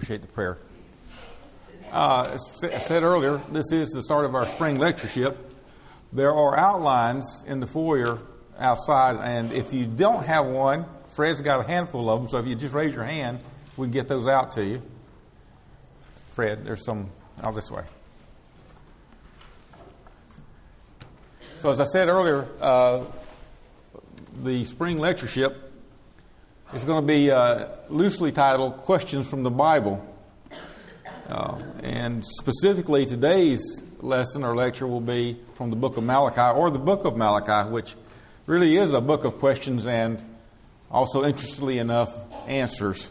appreciate the prayer. Uh, as I said earlier, this is the start of our spring lectureship. There are outlines in the foyer outside, and if you don't have one, Fred's got a handful of them, so if you just raise your hand, we can get those out to you. Fred, there's some out this way. So, as I said earlier, uh, the spring lectureship is going to be uh, loosely titled Questions from the Bible. Uh, and specifically, today's lesson or lecture will be from the book of Malachi or the book of Malachi, which really is a book of questions and also, interestingly enough, answers.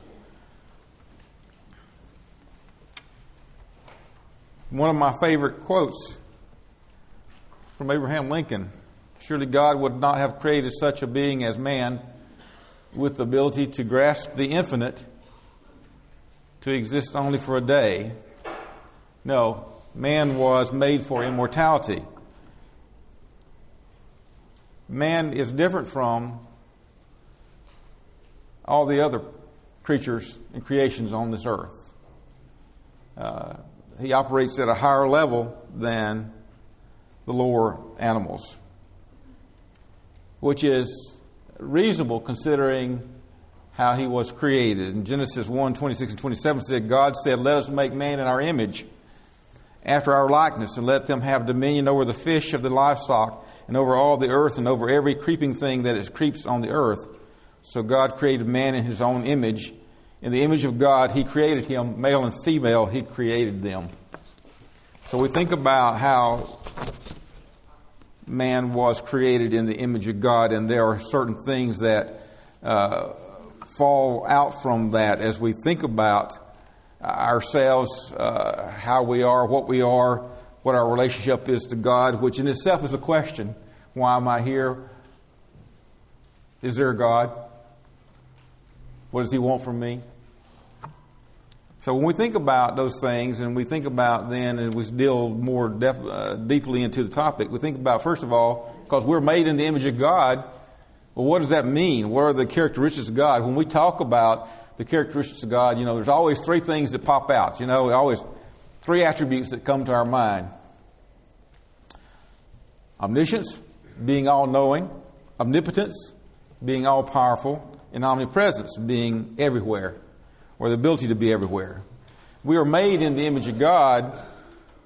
One of my favorite quotes from Abraham Lincoln Surely God would not have created such a being as man with the ability to grasp the infinite to exist only for a day. No, man was made for immortality. Man is different from all the other creatures and creations on this earth. Uh, he operates at a higher level than the lower animals, which is reasonable considering how he was created. In Genesis 1 26 and 27 said, God said, Let us make man in our image, after our likeness, and let them have dominion over the fish of the livestock, and over all the earth, and over every creeping thing that is creeps on the earth. So God created man in his own image. In the image of God, he created him, male and female, he created them. So we think about how man was created in the image of God, and there are certain things that uh, fall out from that as we think about ourselves, uh, how we are, what we are, what our relationship is to God, which in itself is a question. Why am I here? Is there a God? What does He want from me? So when we think about those things, and we think about then, and we deal more def- uh, deeply into the topic, we think about first of all, because we're made in the image of God, well, what does that mean? What are the characteristics of God? When we talk about the characteristics of God, you know, there's always three things that pop out. You know, always three attributes that come to our mind omniscience, being all knowing, omnipotence, being all powerful, and omnipresence, being everywhere, or the ability to be everywhere. We are made in the image of God,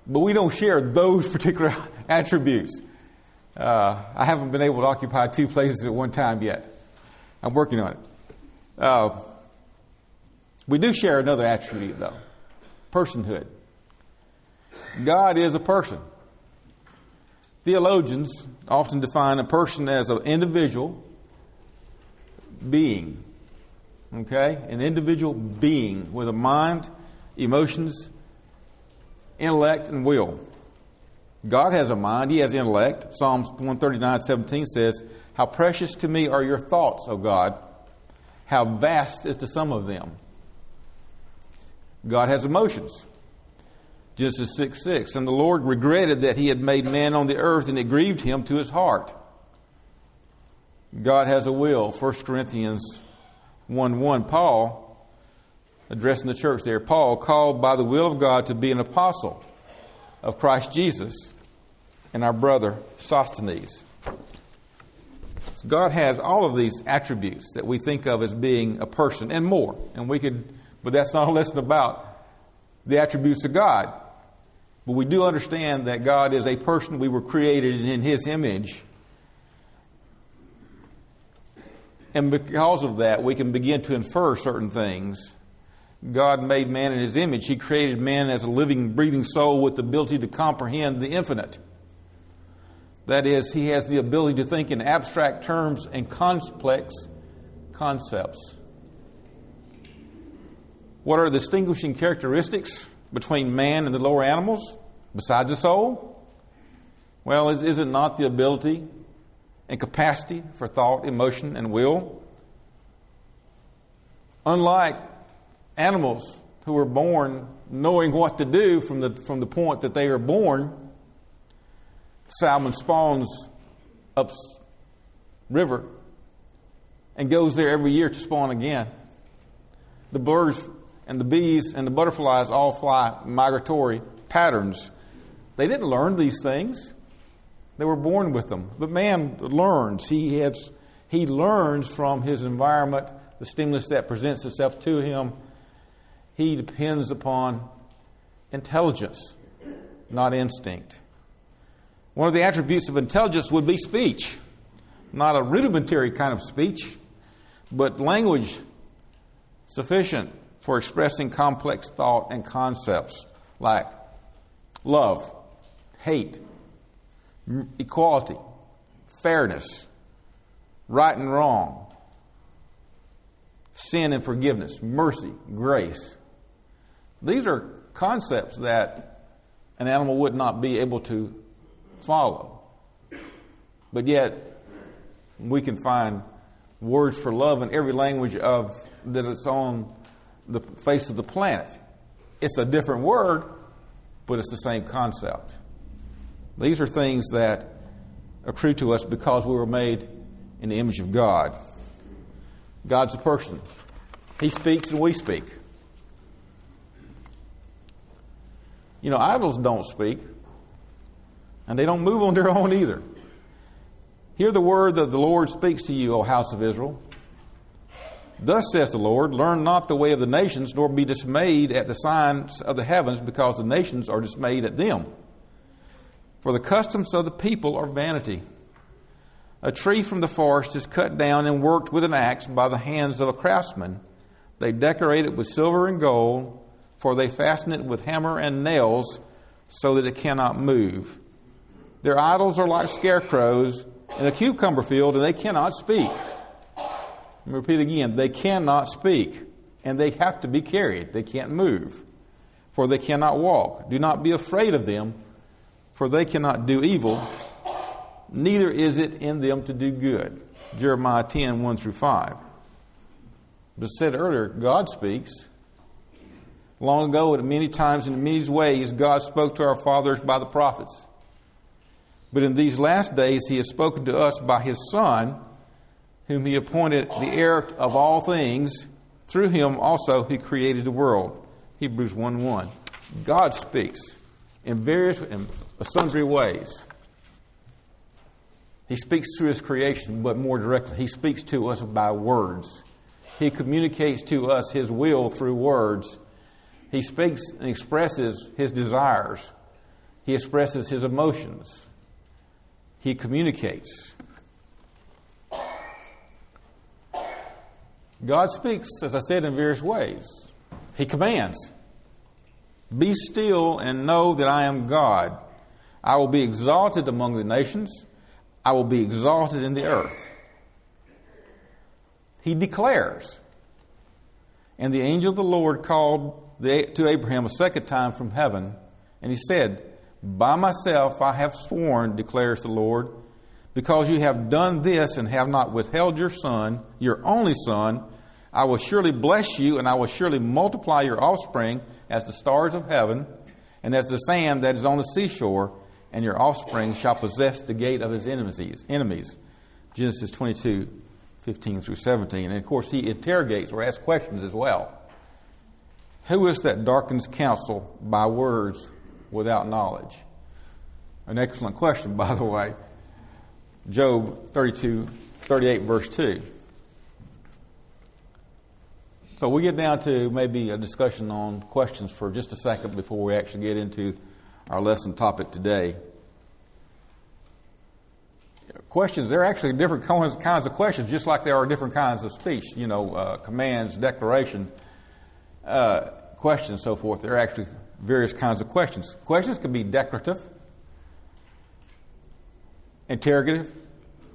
but we don't share those particular attributes. Uh, I haven't been able to occupy two places at one time yet. I'm working on it. Uh, we do share another attribute, though personhood. God is a person. Theologians often define a person as an individual being. Okay? An individual being with a mind, emotions, intellect, and will. God has a mind, He has intellect. Psalms 139 17 says, How precious to me are your thoughts, O God. How vast is the sum of them. God has emotions. Genesis 6 6. And the Lord regretted that He had made man on the earth, and it grieved Him to His heart. God has a will. 1 Corinthians 1 1. Paul, addressing the church there, Paul, called by the will of God to be an apostle of Christ Jesus and our brother Sosthenes. So God has all of these attributes that we think of as being a person and more. And we could, but that's not a lesson about the attributes of God. But we do understand that God is a person. We were created in His image. And because of that, we can begin to infer certain things. God made man in His image. He created man as a living, breathing soul with the ability to comprehend the infinite. That is, he has the ability to think in abstract terms and complex concepts. What are the distinguishing characteristics between man and the lower animals besides the soul? Well, is, is it not the ability and capacity for thought, emotion, and will? Unlike animals who are born knowing what to do from the, from the point that they are born, salmon spawns up river and goes there every year to spawn again. The birds and the bees and the butterflies all fly migratory patterns. They didn't learn these things. They were born with them. But man learns. He, has, he learns from his environment, the stimulus that presents itself to him. He depends upon intelligence, not instinct. One of the attributes of intelligence would be speech, not a rudimentary kind of speech, but language sufficient for expressing complex thought and concepts like love, hate, equality, fairness, right and wrong, sin and forgiveness, mercy, grace. These are concepts that an animal would not be able to follow. But yet, we can find words for love in every language of that it's on the face of the planet. It's a different word, but it's the same concept. These are things that accrue to us because we were made in the image of God. God's a person. He speaks and we speak. You know, idols don't speak, and they don't move on their own either. Hear the word that the Lord speaks to you, O house of Israel. Thus says the Lord Learn not the way of the nations, nor be dismayed at the signs of the heavens, because the nations are dismayed at them. For the customs of the people are vanity. A tree from the forest is cut down and worked with an axe by the hands of a craftsman. They decorate it with silver and gold, for they fasten it with hammer and nails so that it cannot move. Their idols are like scarecrows in a cucumber field, and they cannot speak. Let me repeat again they cannot speak, and they have to be carried. They can't move, for they cannot walk. Do not be afraid of them for they cannot do evil, neither is it in them to do good. Jeremiah 10 1 through 5. But said earlier, God speaks. Long ago, and many times in many ways, God spoke to our fathers by the prophets. But in these last days, He has spoken to us by His Son, whom He appointed the heir of all things. Through Him also He created the world. Hebrews 1 1. God speaks in various in sundry ways. He speaks through his creation, but more directly, he speaks to us by words. He communicates to us his will through words. He speaks and expresses his desires. He expresses his emotions. He communicates. God speaks, as I said, in various ways. He commands. Be still and know that I am God. I will be exalted among the nations, I will be exalted in the earth. He declares. And the angel of the Lord called to Abraham a second time from heaven, and he said, By myself I have sworn, declares the Lord, because you have done this and have not withheld your son, your only son, I will surely bless you, and I will surely multiply your offspring as the stars of heaven, and as the sand that is on the seashore, and your offspring shall possess the gate of his enemies. Genesis 22, 15 through 17. And of course, he interrogates or asks questions as well. Who is that darkens counsel by words without knowledge? An excellent question, by the way. Job 32, 38, verse 2. So we get down to maybe a discussion on questions for just a second before we actually get into our lesson topic today. Questions, there are actually different kinds of questions, just like there are different kinds of speech, you know, uh, commands, declaration, uh, questions, so forth. There are actually various kinds of questions. Questions can be declarative, interrogative,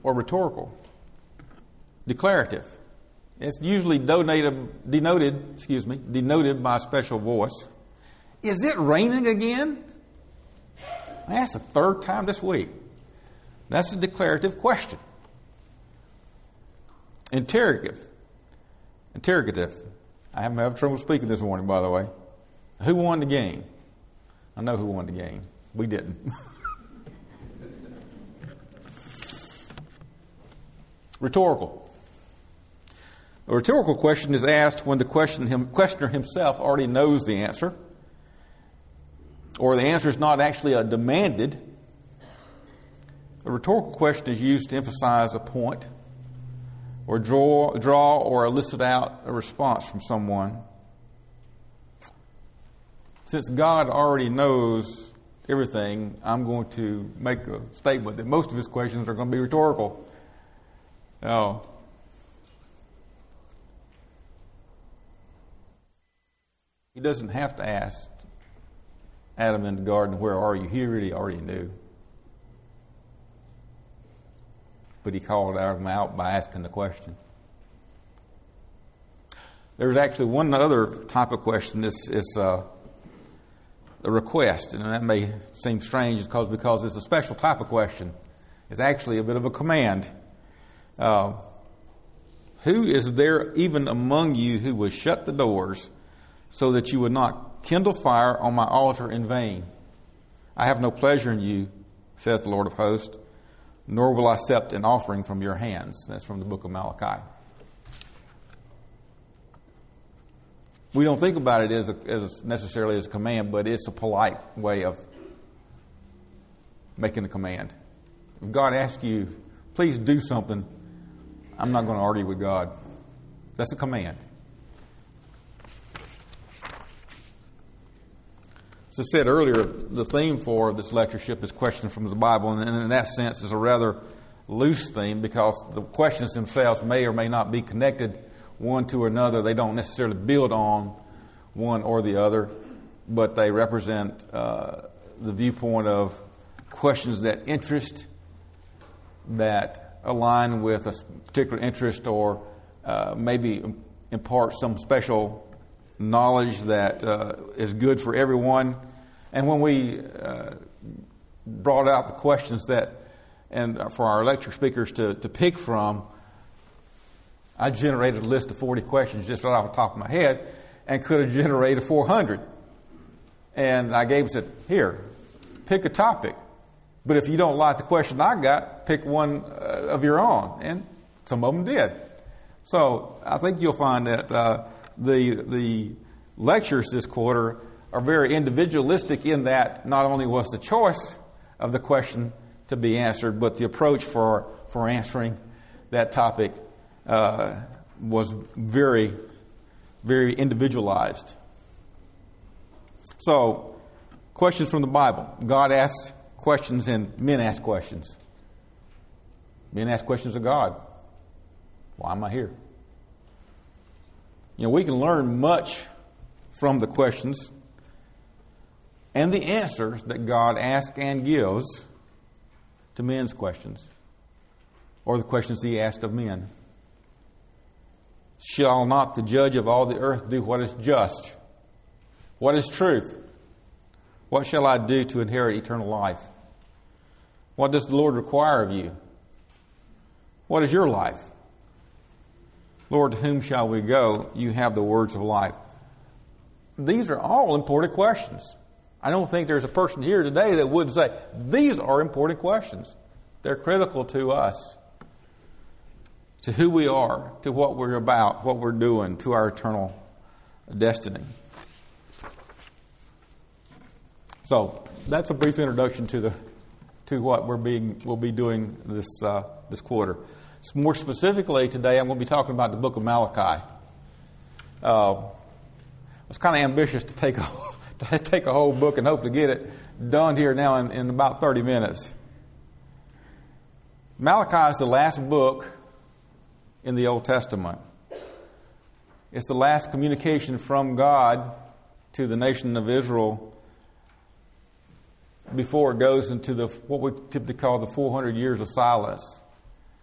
or rhetorical. Declarative. It's usually denoted, denoted, excuse me, denoted by a special voice. Is it raining again? That's the third time this week. That's a declarative question. Interrogative. Interrogative. I am having trouble speaking this morning, by the way. Who won the game? I know who won the game. We didn't. Rhetorical. A rhetorical question is asked when the questioner himself already knows the answer, or the answer is not actually demanded. A rhetorical question is used to emphasize a point, or draw, draw or elicit out a response from someone. Since God already knows everything, I'm going to make a statement that most of his questions are going to be rhetorical. Now, He doesn't have to ask Adam in the garden, Where are you? He really already knew. But he called Adam out by asking the question. There's actually one other type of question. This is uh, a request, and that may seem strange because because it's a special type of question. It's actually a bit of a command. Uh, who is there even among you who will shut the doors so that you would not kindle fire on my altar in vain. I have no pleasure in you, says the Lord of hosts, nor will I accept an offering from your hands. That's from the book of Malachi. We don't think about it as, a, as necessarily as a command, but it's a polite way of making a command. If God asks you, please do something, I'm not going to argue with God. That's a command. As I said earlier, the theme for this lectureship is questions from the Bible, and in that sense, is a rather loose theme because the questions themselves may or may not be connected one to another. They don't necessarily build on one or the other, but they represent uh, the viewpoint of questions that interest, that align with a particular interest, or uh, maybe impart some special knowledge that uh, is good for everyone and when we uh, brought out the questions that, and for our lecture speakers to, to pick from, I generated a list of 40 questions just right off the top of my head and could have generated 400. And I gave said, here, pick a topic. But if you don't like the question I got, pick one uh, of your own. And some of them did. So I think you'll find that uh, the, the lectures this quarter are very individualistic in that not only was the choice of the question to be answered, but the approach for, for answering that topic uh, was very, very individualized. So, questions from the Bible. God asks questions and men ask questions. Men ask questions of God. Why am I here? You know, we can learn much from the questions and the answers that God asks and gives to men's questions or the questions he asked of men. Shall not the judge of all the earth do what is just? What is truth? What shall I do to inherit eternal life? What does the Lord require of you? What is your life? Lord, to whom shall we go? You have the words of life. These are all important questions. I don't think there's a person here today that wouldn't say, these are important questions. They're critical to us, to who we are, to what we're about, what we're doing, to our eternal destiny. So that's a brief introduction to the to what we're being we'll be doing this uh, this quarter. More specifically, today I'm going to be talking about the book of Malachi. Uh, I was kind of ambitious to take a take a whole book and hope to get it done here now in, in about 30 minutes. Malachi is the last book in the Old Testament. It's the last communication from God to the nation of Israel before it goes into the what we typically call the 400 years of silence,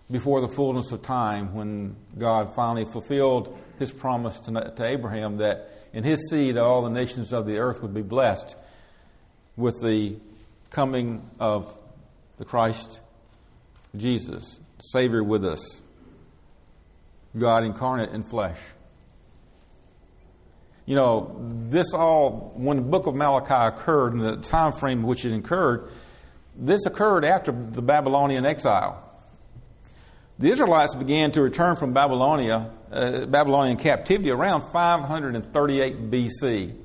before the fullness of time, when God finally fulfilled His promise to, to Abraham that in his seed all the nations of the earth would be blessed with the coming of the Christ Jesus, Savior with us, God incarnate in flesh. You know, this all, when the book of Malachi occurred, in the time frame in which it occurred, this occurred after the Babylonian exile. The Israelites began to return from Babylonia, uh, Babylonian captivity around 538 BC,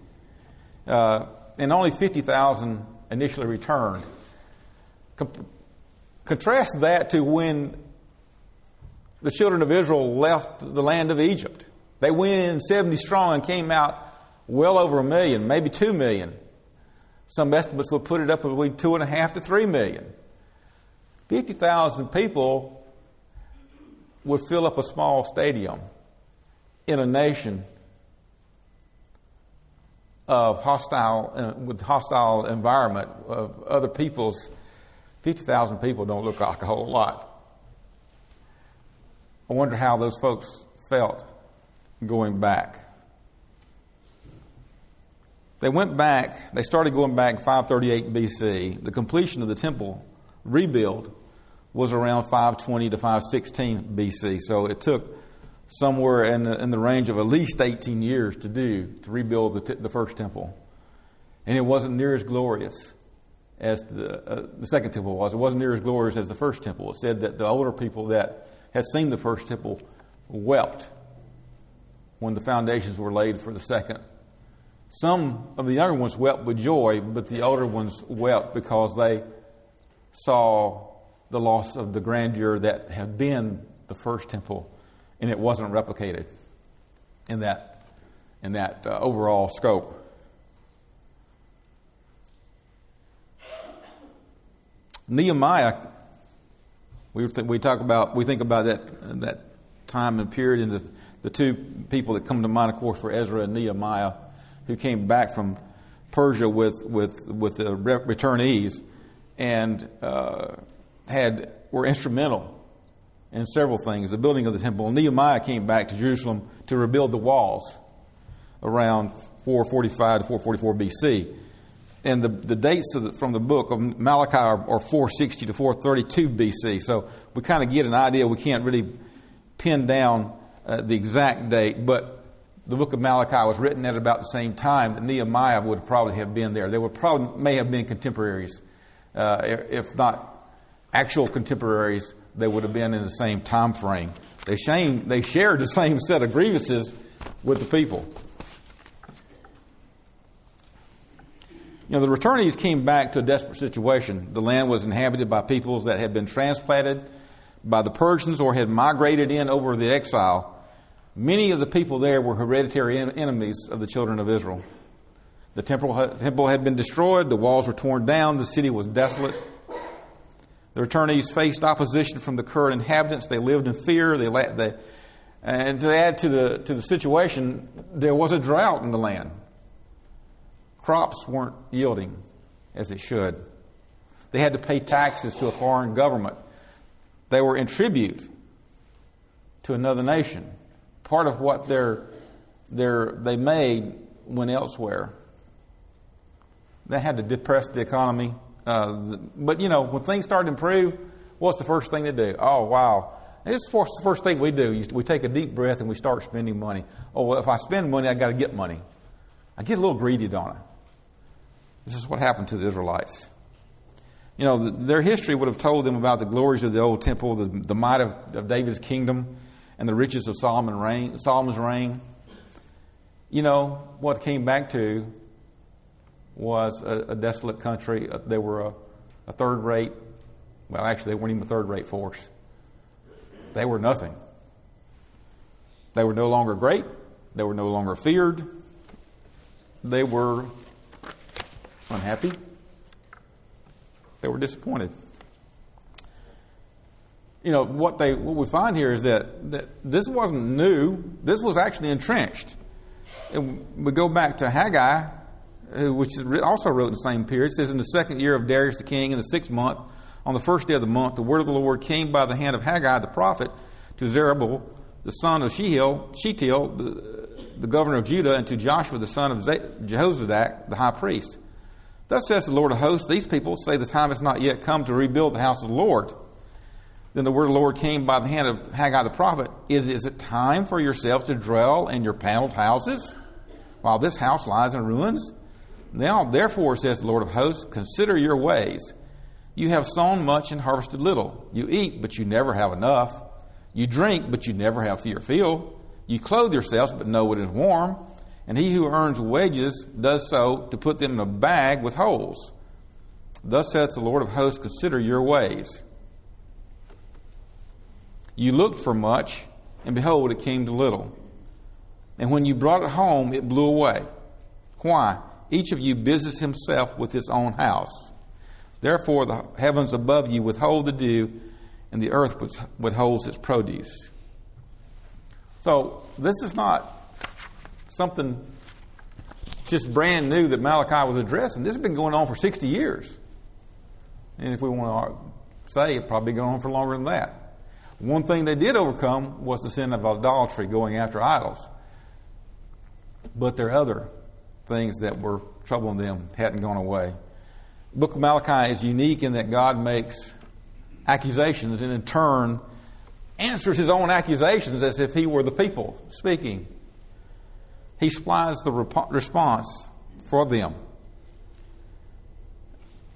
uh, and only 50,000 initially returned. Com- contrast that to when the children of Israel left the land of Egypt. They went in 70 strong and came out well over a million, maybe two million. Some estimates will put it up between two and a half to three million. 50,000 people would fill up a small stadium in a nation of hostile uh, with hostile environment of other people's 50,000 people don't look like a whole lot. I wonder how those folks felt going back. They went back, they started going back 538 BC. The completion of the temple rebuild was around 520 to 516 BC. So it took somewhere in the, in the range of at least 18 years to do to rebuild the, t- the first temple. And it wasn't near as glorious as the, uh, the second temple was. It wasn't near as glorious as the first temple. It said that the older people that had seen the first temple wept when the foundations were laid for the second. Some of the younger ones wept with joy, but the older ones wept because they saw the loss of the grandeur that had been the first temple, and it wasn't replicated in that, in that uh, overall scope. Nehemiah, we, th- we talk about, we think about that, that time and period, and the, the two people that come to mind, of course, were Ezra and Nehemiah, who came back from Persia with, with, with the returnees. And uh, had, were instrumental in several things. The building of the temple. Nehemiah came back to Jerusalem to rebuild the walls around 445 to 444 BC. And the, the dates the, from the book of Malachi are, are 460 to 432 BC. So we kind of get an idea. We can't really pin down uh, the exact date, but the book of Malachi was written at about the same time that Nehemiah would probably have been there. They would probably may have been contemporaries, uh, if not actual contemporaries, they would have been in the same time frame. They, shame, they shared the same set of grievances with the people. You know, the returnees came back to a desperate situation. The land was inhabited by peoples that had been transplanted by the Persians or had migrated in over the exile. Many of the people there were hereditary enemies of the children of Israel. The temple, temple had been destroyed, the walls were torn down, the city was desolate. The returnees faced opposition from the current inhabitants. They lived in fear. They, they, and to add to the, to the situation, there was a drought in the land. Crops weren't yielding as they should. They had to pay taxes to a foreign government. They were in tribute to another nation. Part of what they're, they made went elsewhere. They had to depress the economy uh, but you know, when things start to improve, what's the first thing to do? Oh, wow. This is the first thing we do. We take a deep breath and we start spending money. Oh, well, if I spend money, I got to get money. I get a little greedy, don't I? This is what happened to the Israelites. You know, the, their history would have told them about the glories of the old temple, the, the might of, of David's kingdom, and the riches of Solomon reign, Solomon's reign. You know, what came back to was a, a desolate country. Uh, they were a, a third rate, well, actually, they weren't even a third rate force. They were nothing. They were no longer great. They were no longer feared. They were unhappy. They were disappointed. You know, what, they, what we find here is that, that this wasn't new, this was actually entrenched. And we go back to Haggai, which is also wrote in the same period, says, In the second year of Darius the king, in the sixth month, on the first day of the month, the word of the Lord came by the hand of Haggai the prophet to Zerubbabel, the son of Shehiel, Shealtiel, the, the governor of Judah, and to Joshua, the son of Jehozadak, the high priest. Thus says the Lord of hosts, These people say the time has not yet come to rebuild the house of the Lord. Then the word of the Lord came by the hand of Haggai the prophet Is, is it time for yourselves to dwell in your paneled houses while this house lies in ruins? Now, therefore, says the Lord of hosts, consider your ways. You have sown much and harvested little. You eat, but you never have enough. You drink, but you never have fear feel. You clothe yourselves, but know it is warm. And he who earns wages does so to put them in a bag with holes. Thus saith the Lord of hosts, consider your ways. You looked for much, and behold, it came to little. And when you brought it home, it blew away. Why? Each of you busies himself with his own house. Therefore, the heavens above you withhold the dew, and the earth withholds its produce. So, this is not something just brand new that Malachi was addressing. This has been going on for 60 years. And if we want to say it, probably going on for longer than that. One thing they did overcome was the sin of idolatry, going after idols. But there are other things that were troubling them, hadn't gone away. The book of Malachi is unique in that God makes accusations and in turn answers his own accusations as if he were the people speaking. He supplies the rep- response for them.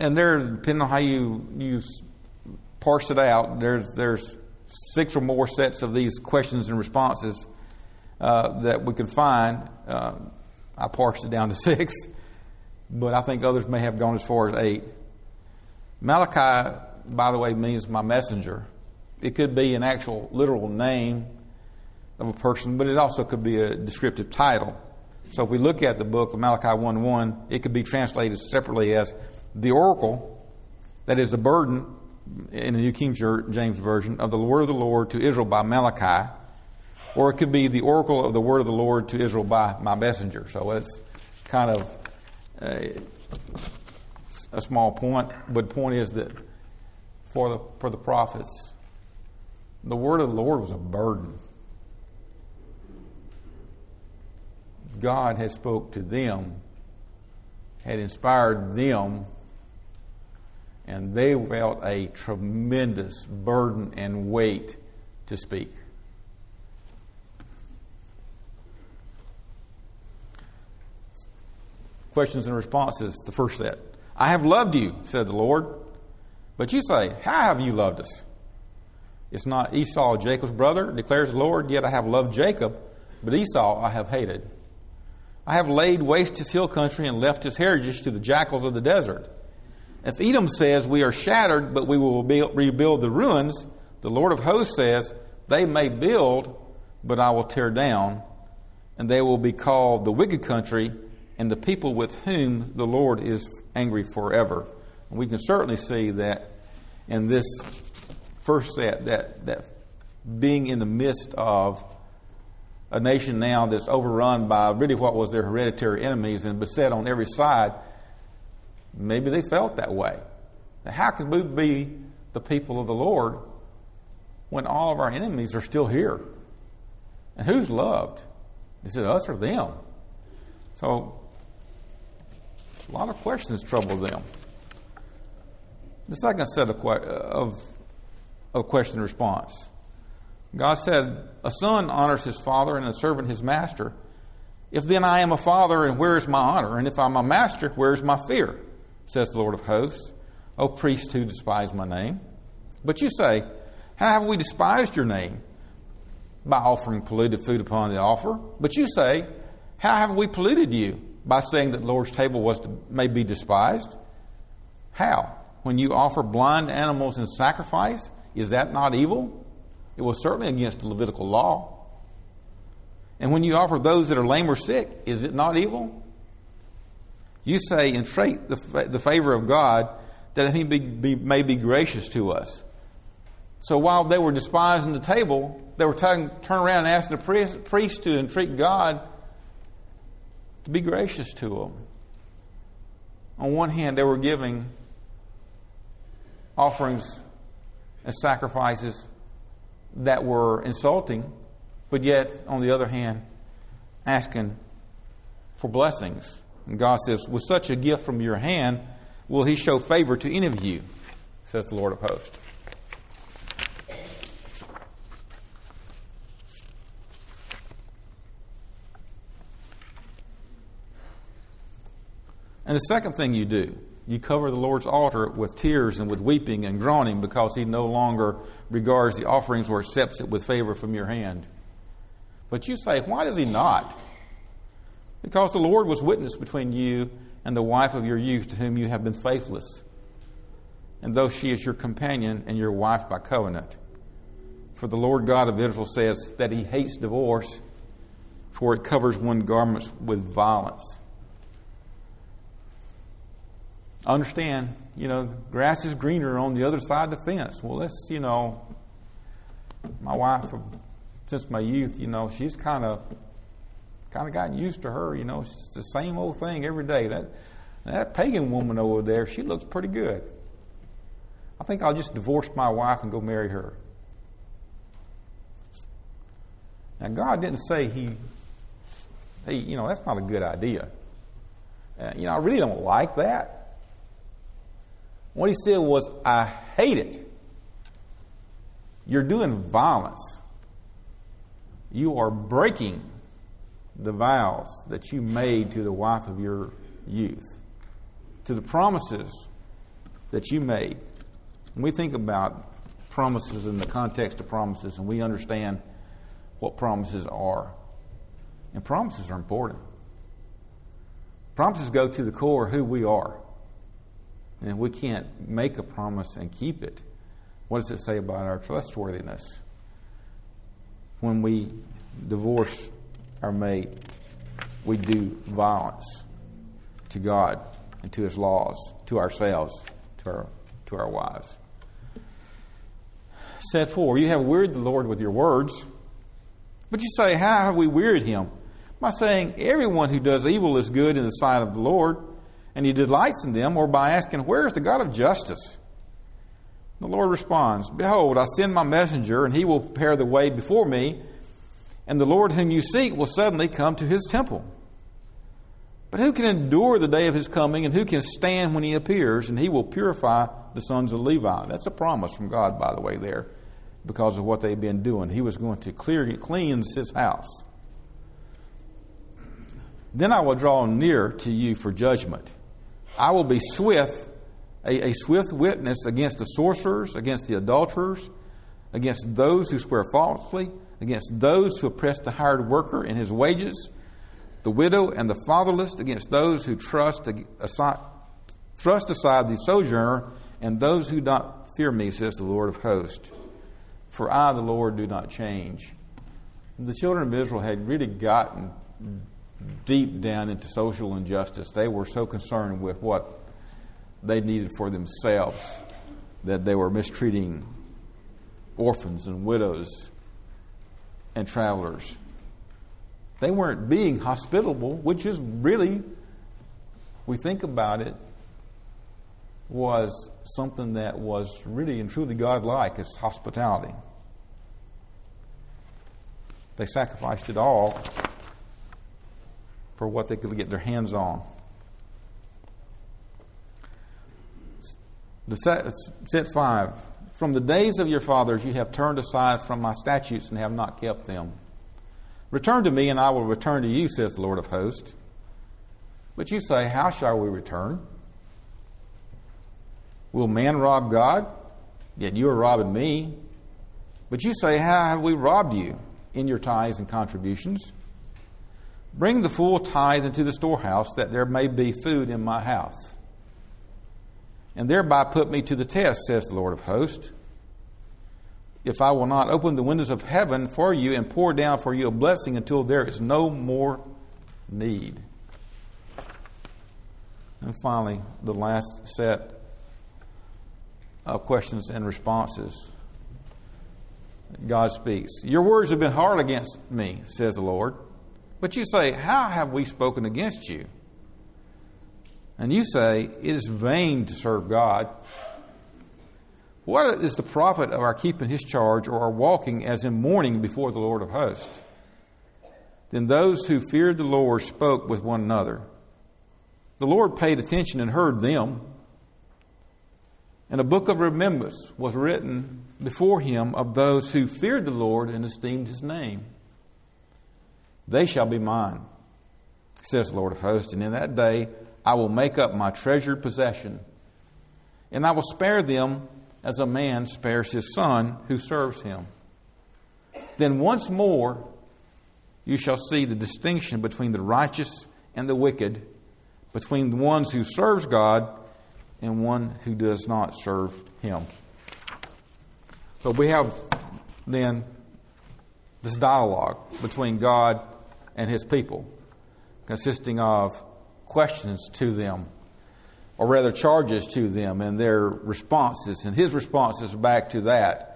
And there, depending on how you, you parse it out, there's, there's six or more sets of these questions and responses uh, that we can find. Uh, I parsed it down to six, but I think others may have gone as far as eight. Malachi, by the way, means my messenger. It could be an actual literal name of a person, but it also could be a descriptive title. So if we look at the book of Malachi 1 1, it could be translated separately as the oracle, that is the burden in the New King James Version of the word of the Lord to Israel by Malachi, or it could be the oracle of the word of the Lord to Israel by my messenger. So it's kind of a, a small point, but the point is that for the, for the prophets, the word of the Lord was a burden. God had spoke to them, had inspired them and they felt a tremendous burden and weight to speak. Questions and responses, the first set. I have loved you, said the Lord. But you say, How have you loved us? It's not Esau, Jacob's brother, declares the Lord, yet I have loved Jacob, but Esau I have hated. I have laid waste his hill country and left his heritage to the jackals of the desert. If Edom says, We are shattered, but we will rebuild the ruins, the Lord of hosts says, They may build, but I will tear down, and they will be called the wicked country and the people with whom the Lord is angry forever. And we can certainly see that in this first set, that, that being in the midst of a nation now that's overrun by really what was their hereditary enemies and beset on every side Maybe they felt that way. How can we be the people of the Lord when all of our enemies are still here? And who's loved? Is it us or them? So, a lot of questions trouble them. The second set of, uh, of, of question response God said, A son honors his father and a servant his master. If then I am a father, and where is my honor? And if I'm a master, where is my fear? says the Lord of hosts, O priests who despise my name. But you say, How have we despised your name? By offering polluted food upon the offer. But you say, How have we polluted you? By saying that the Lord's table was to, may be despised? How? When you offer blind animals in sacrifice, is that not evil? It was certainly against the Levitical law. And when you offer those that are lame or sick, is it not evil? You say, entreat the, the favor of God that he be, be, may be gracious to us. So while they were despising the table, they were turning around and asking the priest to entreat God to be gracious to them. On one hand, they were giving offerings and sacrifices that were insulting, but yet, on the other hand, asking for blessings. And God says, With such a gift from your hand, will he show favor to any of you, says the Lord of hosts. And the second thing you do You cover the Lord's altar with tears and with weeping and groaning because he no longer regards the offerings or accepts it with favor from your hand. But you say, why does he not? Because the Lord was witness between you and the wife of your youth to whom you have been faithless, and though she is your companion and your wife by covenant. For the Lord God of Israel says that he hates divorce, for it covers one garment with violence. Understand, you know, grass is greener on the other side of the fence. Well, that's, you know, my wife, since my youth, you know, she's kind of kind of gotten used to her. You know, it's the same old thing every day. That that pagan woman over there, she looks pretty good. I think I'll just divorce my wife and go marry her. Now, God didn't say He, hey, you know, that's not a good idea. Uh, you know, I really don't like that. What He said was, I hate it. You're doing violence. You are breaking the vows that you made to the wife of your youth, to the promises that you made. When we think about promises in the context of promises and we understand what promises are, and promises are important. Promises go to the core of who we are. And if we can't make a promise and keep it, what does it say about our trustworthiness? When we divorce our mate, we do violence to God and to His laws, to ourselves, to our, to our wives. Set four, you have wearied the Lord with your words. But you say, How have we wearied Him? By saying, Everyone who does evil is good in the sight of the Lord, and He delights in them, or by asking, Where is the God of justice? The Lord responds, Behold, I send my messenger, and he will prepare the way before me and the Lord whom you seek will suddenly come to his temple. But who can endure the day of his coming, and who can stand when he appears? And he will purify the sons of Levi. That's a promise from God, by the way, there, because of what they've been doing. He was going to clear, cleanse his house. Then I will draw near to you for judgment. I will be swift, a, a swift witness against the sorcerers, against the adulterers, against those who swear falsely against those who oppress the hired worker in his wages, the widow and the fatherless, against those who trust aside, thrust aside the sojourner, and those who do not fear me, says the Lord of hosts. For I, the Lord, do not change. The children of Israel had really gotten deep down into social injustice. They were so concerned with what they needed for themselves that they were mistreating orphans and widows and travelers. They weren't being hospitable, which is really, we think about it, was something that was really and truly godlike as hospitality. They sacrificed it all for what they could get their hands on. The set, set five from the days of your fathers you have turned aside from my statutes and have not kept them. Return to me, and I will return to you, says the Lord of hosts. But you say, How shall we return? Will man rob God? Yet you are robbing me. But you say, How have we robbed you? In your tithes and contributions. Bring the full tithe into the storehouse, that there may be food in my house and thereby put me to the test, says the Lord of hosts. If I will not open the windows of heaven for you and pour down for you a blessing until there is no more need. And finally, the last set of questions and responses. God speaks. Your words have been hard against me, says the Lord. But you say, How have we spoken against you? and you say, It is vain to serve God. What is the profit of our keeping his charge or our walking as in mourning before the Lord of hosts? Then those who feared the Lord spoke with one another. The Lord paid attention and heard them. And a book of remembrance was written before him of those who feared the Lord and esteemed his name. They shall be mine, says the Lord of hosts, and in that day I will make up my treasured possession, and I will spare them as a man spares his son who serves him. Then once more you shall see the distinction between the righteous and the wicked, between the ones who serves God and one who does not serve him. So we have then this dialogue between God and his people, consisting of questions to them, or rather charges to them, and their responses, and his responses back to that.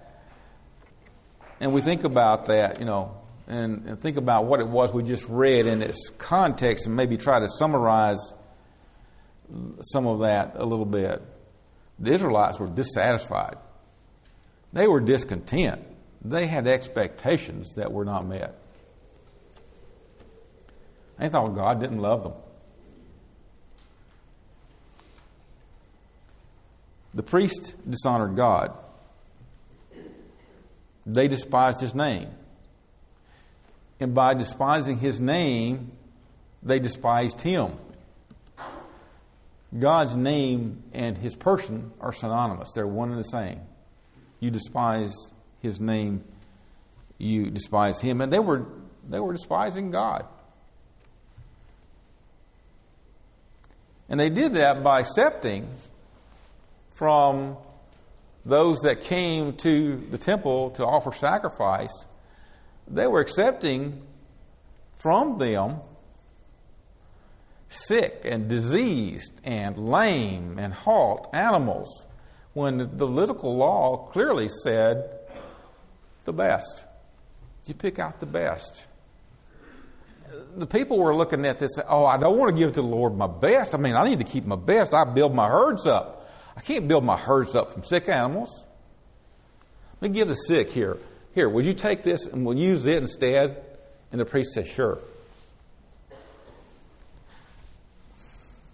And we think about that, you know, and, and think about what it was we just read in its context and maybe try to summarize some of that a little bit. The Israelites were dissatisfied, they were discontent, they had expectations that were not met. They thought God didn't love them. The priest dishonored God. They despised his name. And by despising his name, they despised him. God's name and his person are synonymous, they're one and the same. You despise his name, you despise him. And they were, they were despising God. And they did that by accepting from those that came to the temple to offer sacrifice, they were accepting from them sick and diseased and lame and halt animals when the Levitical law clearly said the best. You pick out the best. The people were looking at this, oh, I don't want to give to the Lord my best. I mean, I need to keep my best. I build my herds up. I can't build my herds up from sick animals. Let me give the sick here. Here, would you take this and we'll use it instead? And the priest says, Sure.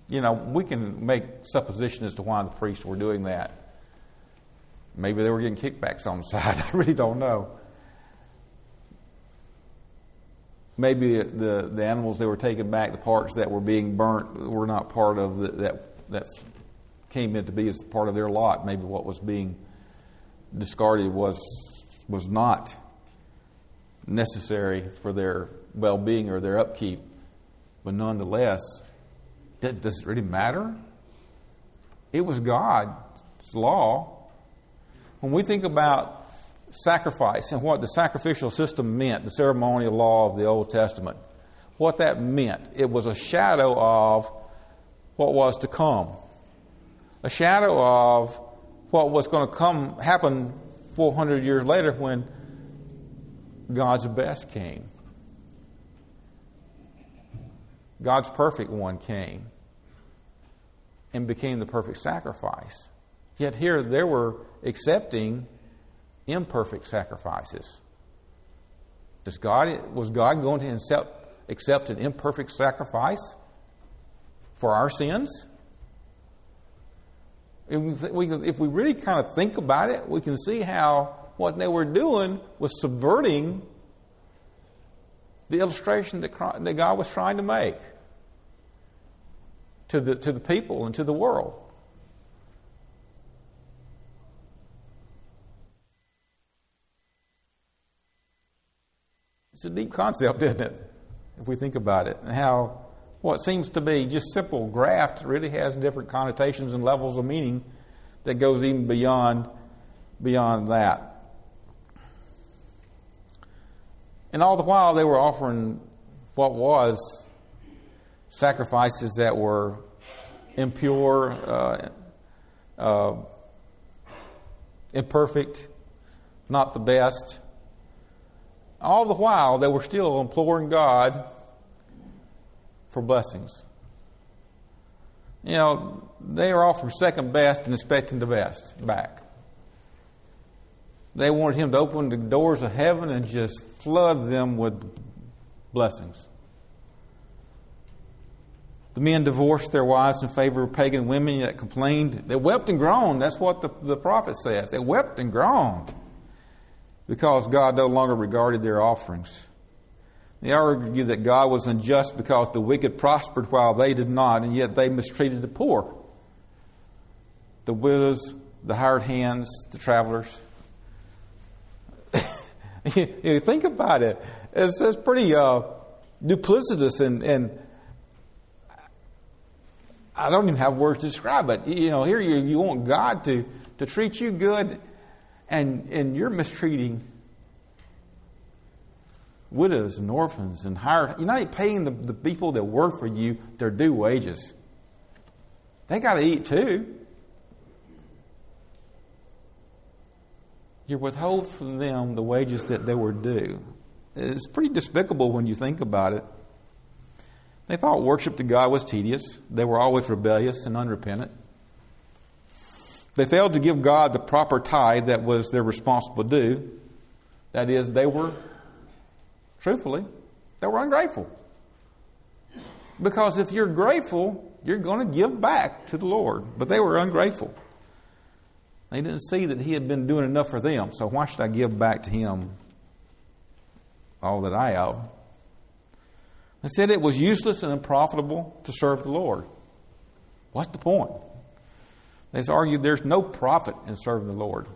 You know, we can make supposition as to why the priests were doing that. Maybe they were getting kickbacks on the side. I really don't know. Maybe the, the animals they were taking back, the parts that were being burnt, were not part of the, that, that came in to be as part of their lot. Maybe what was being discarded was, was not necessary for their well being or their upkeep. But nonetheless, does it really matter? It was God's law. When we think about sacrifice and what the sacrificial system meant, the ceremonial law of the Old Testament, what that meant, it was a shadow of what was to come a shadow of what was going to come happen 400 years later when God's best came. God's perfect one came and became the perfect sacrifice. Yet here they were accepting imperfect sacrifices. Does God, was God going to accept, accept an imperfect sacrifice for our sins? If we, if we really kind of think about it, we can see how what they were doing was subverting the illustration that, that God was trying to make to the, to the people and to the world. It's a deep concept, isn't it? If we think about it, and how what seems to be just simple graft really has different connotations and levels of meaning that goes even beyond beyond that. And all the while they were offering what was sacrifices that were impure, uh, uh, imperfect, not the best. All the while they were still imploring God for blessings. You know, they are from second best and expecting the best back. They wanted him to open the doors of heaven and just flood them with blessings. The men divorced their wives in favor of pagan women that complained. They wept and groaned. That's what the, the prophet says. They wept and groaned because God no longer regarded their offerings. They argued that God was unjust because the wicked prospered while they did not, and yet they mistreated the poor, the widows, the hired hands, the travelers. you, think about it. It's, it's pretty uh, duplicitous, and, and I don't even have words to describe it. You know, here you, you want God to, to treat you good, and, and you're mistreating widows and orphans and hired. You're not paying the, the people that work for you their due wages. They got to eat too. You withhold from them the wages that they were due. It's pretty despicable when you think about it. They thought worship to God was tedious. They were always rebellious and unrepentant. They failed to give God the proper tithe that was their responsible due. That is, they were, truthfully, they were ungrateful. Because if you're grateful, you're going to give back to the Lord. But they were ungrateful. They didn't see that He had been doing enough for them, so why should I give back to Him all that I have? They said it was useless and unprofitable to serve the Lord. What's the point? They argued there's no profit in serving the Lord.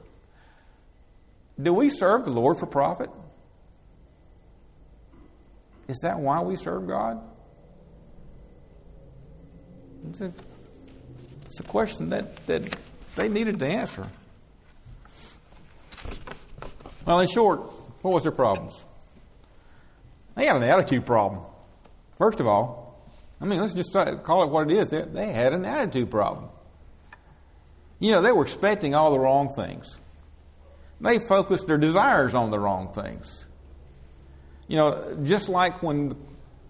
Do we serve the Lord for profit? Is that why we serve God? It's a, it's a question that, that they needed to answer. Well, in short, what was their problems? They had an attitude problem. First of all, I mean, let's just call it what it is. They, they had an attitude problem. You know, they were expecting all the wrong things. They focused their desires on the wrong things. You know, just like when,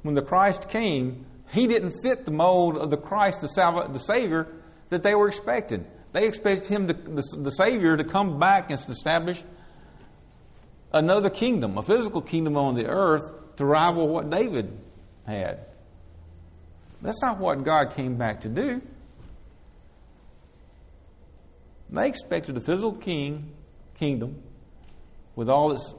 when the Christ came, he didn't fit the mold of the Christ, the, Salva- the Savior, that they were expecting. They expected him, to, the, the Savior, to come back and establish another kingdom, a physical kingdom on the earth to rival what David had. That's not what God came back to do. They expected a physical king, kingdom with all its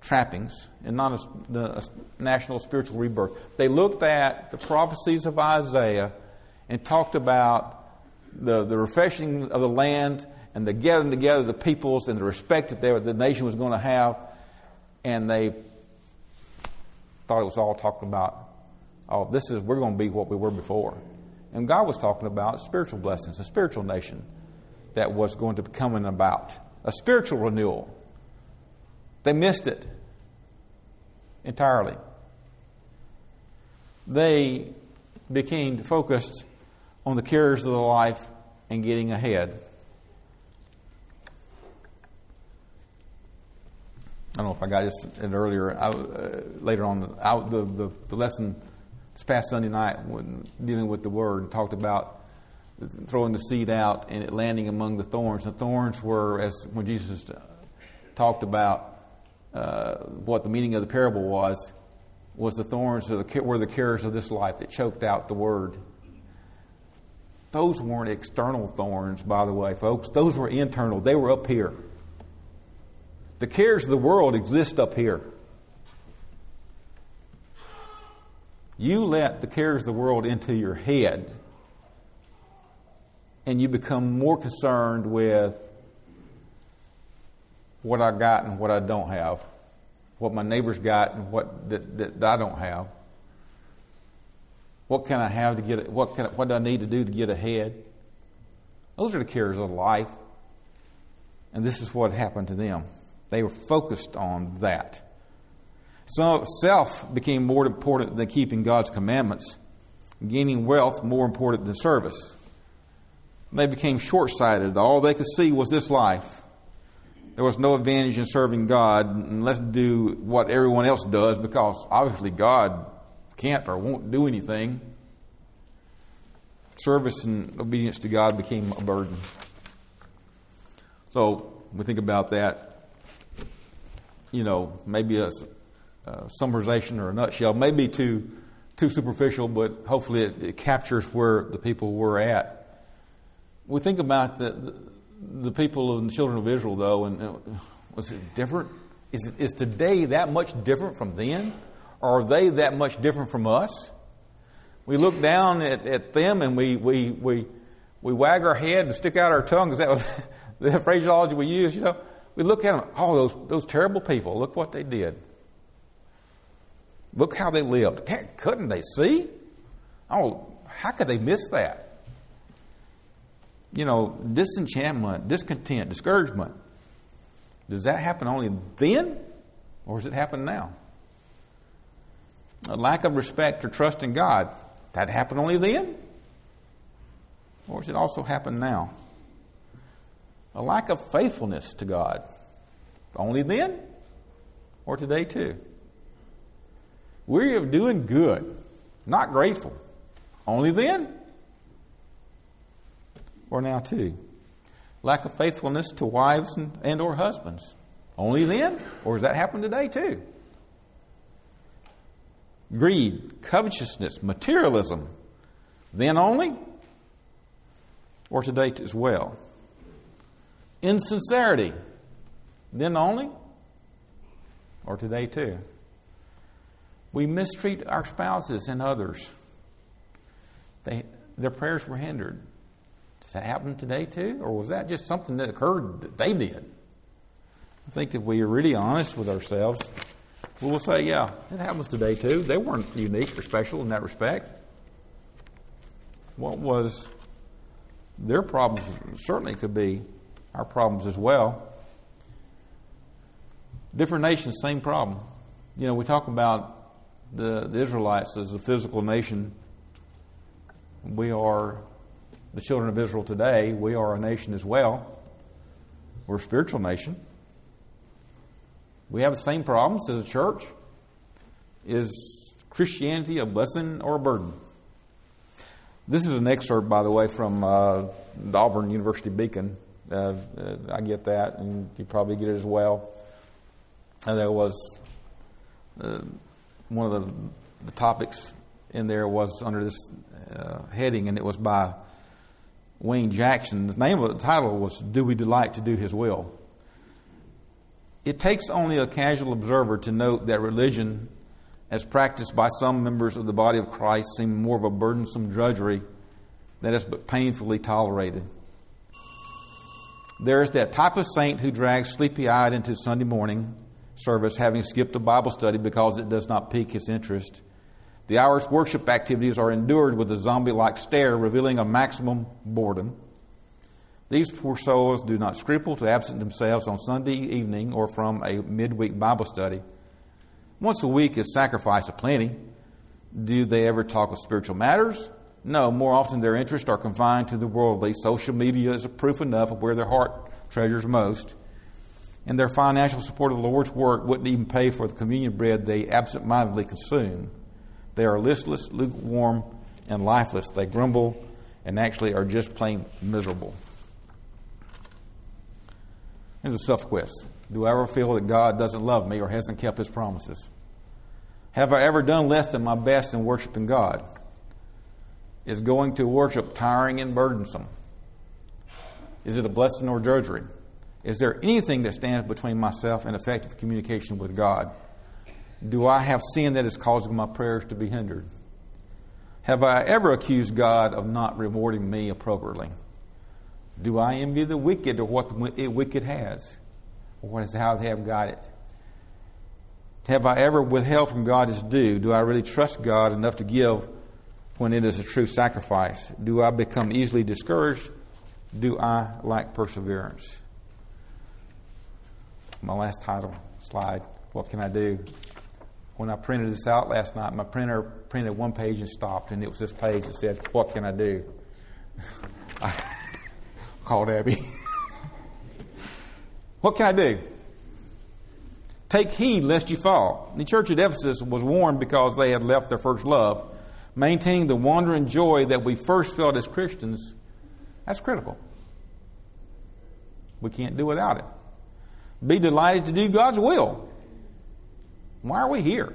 trappings and not a, a national spiritual rebirth. They looked at the prophecies of Isaiah and talked about the, the refreshing of the land and the gathering together of the peoples and the respect that they, the nation was going to have. And they thought it was all talking about, oh, this is, we're going to be what we were before. And God was talking about spiritual blessings, a spiritual nation that was going to be coming about, a spiritual renewal. They missed it entirely. They became focused on the cares of the life and getting ahead. I don't know if I got this in earlier, I, uh, later on, I, the, the, the, lesson this past Sunday night, when dealing with the Word, talked about throwing the seed out and it landing among the thorns. The thorns were, as when Jesus talked about uh, what the meaning of the parable was, was the thorns were the cares of this life that choked out the Word those weren't external thorns, by the way, folks. Those were internal. They were up here. The cares of the world exist up here. You let the cares of the world into your head, and you become more concerned with what I got and what I don't have, what my neighbor's got and what that, that I don't have. What can I have to get? What can? What do I need to do to get ahead? Those are the cares of life, and this is what happened to them. They were focused on that. So self became more important than keeping God's commandments, gaining wealth more important than service. They became short sighted. All they could see was this life. There was no advantage in serving God, and let's do what everyone else does because obviously God can't or won't do anything, service and obedience to God became a burden. So we think about that, you know, maybe a, a summarization or a nutshell, maybe too too superficial, but hopefully it, it, captures where the people were at. We think about the, the, people and children of Israel, though, and uh, was it different? Is, is today that much different from then? are they that much different from us? We look down at, at them and we, we, we, we wag our head and stick out our tongue. Is that what the phraseology we use? You know, we look at them, oh, those, those terrible people, look what they did. Look how they lived. Can't, couldn't they see? Oh, how could they miss that? You know, disenchantment, discontent, discouragement. Does that happen only then, or does it happen now? A lack of respect or trust in God, that happened only then? Or does it also happen now? A lack of faithfulness to God, only then? Or today too? We're doing good, not grateful. Only then? Or now too? Lack of faithfulness to wives and, and or husbands. Only then? Or does that happen today too? Greed, covetousness, materialism. Then only? Or today as well? Insincerity. Then only? Or today too? We mistreat our spouses and others. They, their prayers were hindered. Does that happen today too? Or was that just something that occurred that they did? I think if we are really honest with ourselves, we will say, yeah, it happens today too. They weren't unique or special in that respect. What was their problems certainly could be our problems as well. Different nations, same problem. You know, we talk about the, the Israelites as a physical nation. We are the children of Israel today. We are a nation as well. We're a spiritual nation. We have the same problems as a church. Is Christianity a blessing or a burden? This is an excerpt, by the way, from uh, the Auburn University Beacon. Uh, uh, I get that, and you probably get it as well. And there was uh, one of the, the topics in there was under this uh, heading, and it was by Wayne Jackson. The name of the title was Do We Delight to Do His Will? It takes only a casual observer to note that religion, as practiced by some members of the body of Christ, seems more of a burdensome drudgery that is but painfully tolerated. There is that type of saint who drags sleepy eyed into Sunday morning service, having skipped a Bible study because it does not pique his interest. The hour's worship activities are endured with a zombie like stare, revealing a maximum boredom. These poor souls do not scruple to absent themselves on Sunday evening or from a midweek Bible study. Once a week is sacrifice of plenty. Do they ever talk of spiritual matters? No, more often their interests are confined to the worldly. Social media is proof enough of where their heart treasures most and their financial support of the Lord's work wouldn't even pay for the communion bread they absent mindedly consume. They are listless, lukewarm, and lifeless. They grumble and actually are just plain miserable. Here's a self quest Do I ever feel that God doesn't love me or hasn't kept his promises? Have I ever done less than my best in worshiping God? Is going to worship tiring and burdensome? Is it a blessing or drudgery? Is there anything that stands between myself and effective communication with God? Do I have sin that is causing my prayers to be hindered? Have I ever accused God of not rewarding me appropriately? Do I envy the wicked or what the wicked has? Or what is how they have got it? Have I ever withheld from God his due? Do I really trust God enough to give when it is a true sacrifice? Do I become easily discouraged? Do I lack perseverance? my last title slide. What can I do? When I printed this out last night, my printer printed one page and stopped, and it was this page that said, What can I do? I called Abby. what can I do? Take heed lest you fall. The church at Ephesus was warned because they had left their first love. Maintaining the wonder and joy that we first felt as Christians, that's critical. We can't do without it be delighted to do God's will. Why are we here?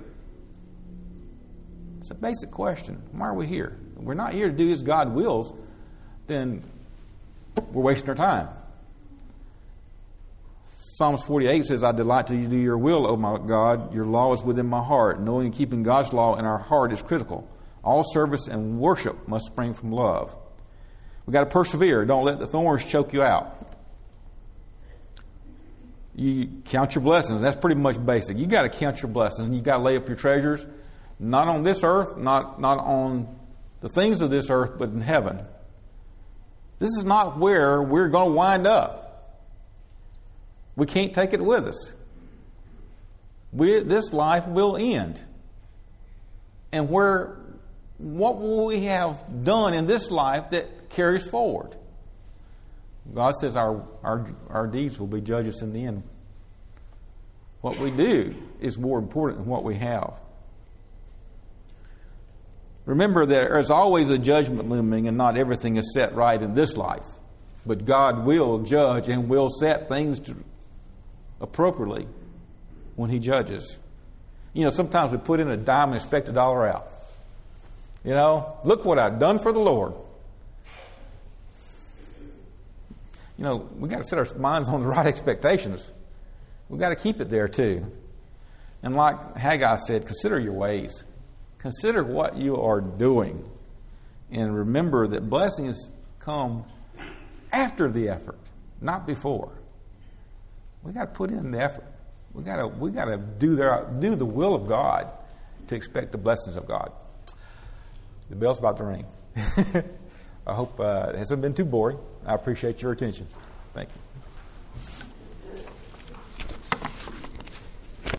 It's a basic question. Why are we here? If we're not here to do as God wills, then we're wasting our time. Psalms 48 says, I delight to do your will, O my God. Your law is within my heart. Knowing and keeping God's law in our heart is critical. All service and worship must spring from love. We've got to persevere. Don't let the thorns choke you out. You count your blessings. That's pretty much basic. You got to count your blessings. You got to lay up your treasures, not on this earth, not, not on the things of this earth, but in heaven. This is not where we're going to wind up. We can't take it with us. We, this life will end. And where, what will we have done in this life that carries forward? God says our, our, our deeds will be judges in the end. What we do is more important than what we have. Remember, there is always a judgment looming, and not everything is set right in this life. But God will judge and will set things to, appropriately when He judges. You know, sometimes we put in a dime and expect a dollar out. You know, look what I've done for the Lord. You know, we've got to set our minds on the right expectations. We've got to keep it there too. And like Haggai said, consider your ways. Consider what you are doing. And remember that blessings come after the effort, not before. We've got to put in the effort. We got to we got to do their do the will of God to expect the blessings of God. The bell's about to ring. I hope uh, it hasn't been too boring. I appreciate your attention. Thank you.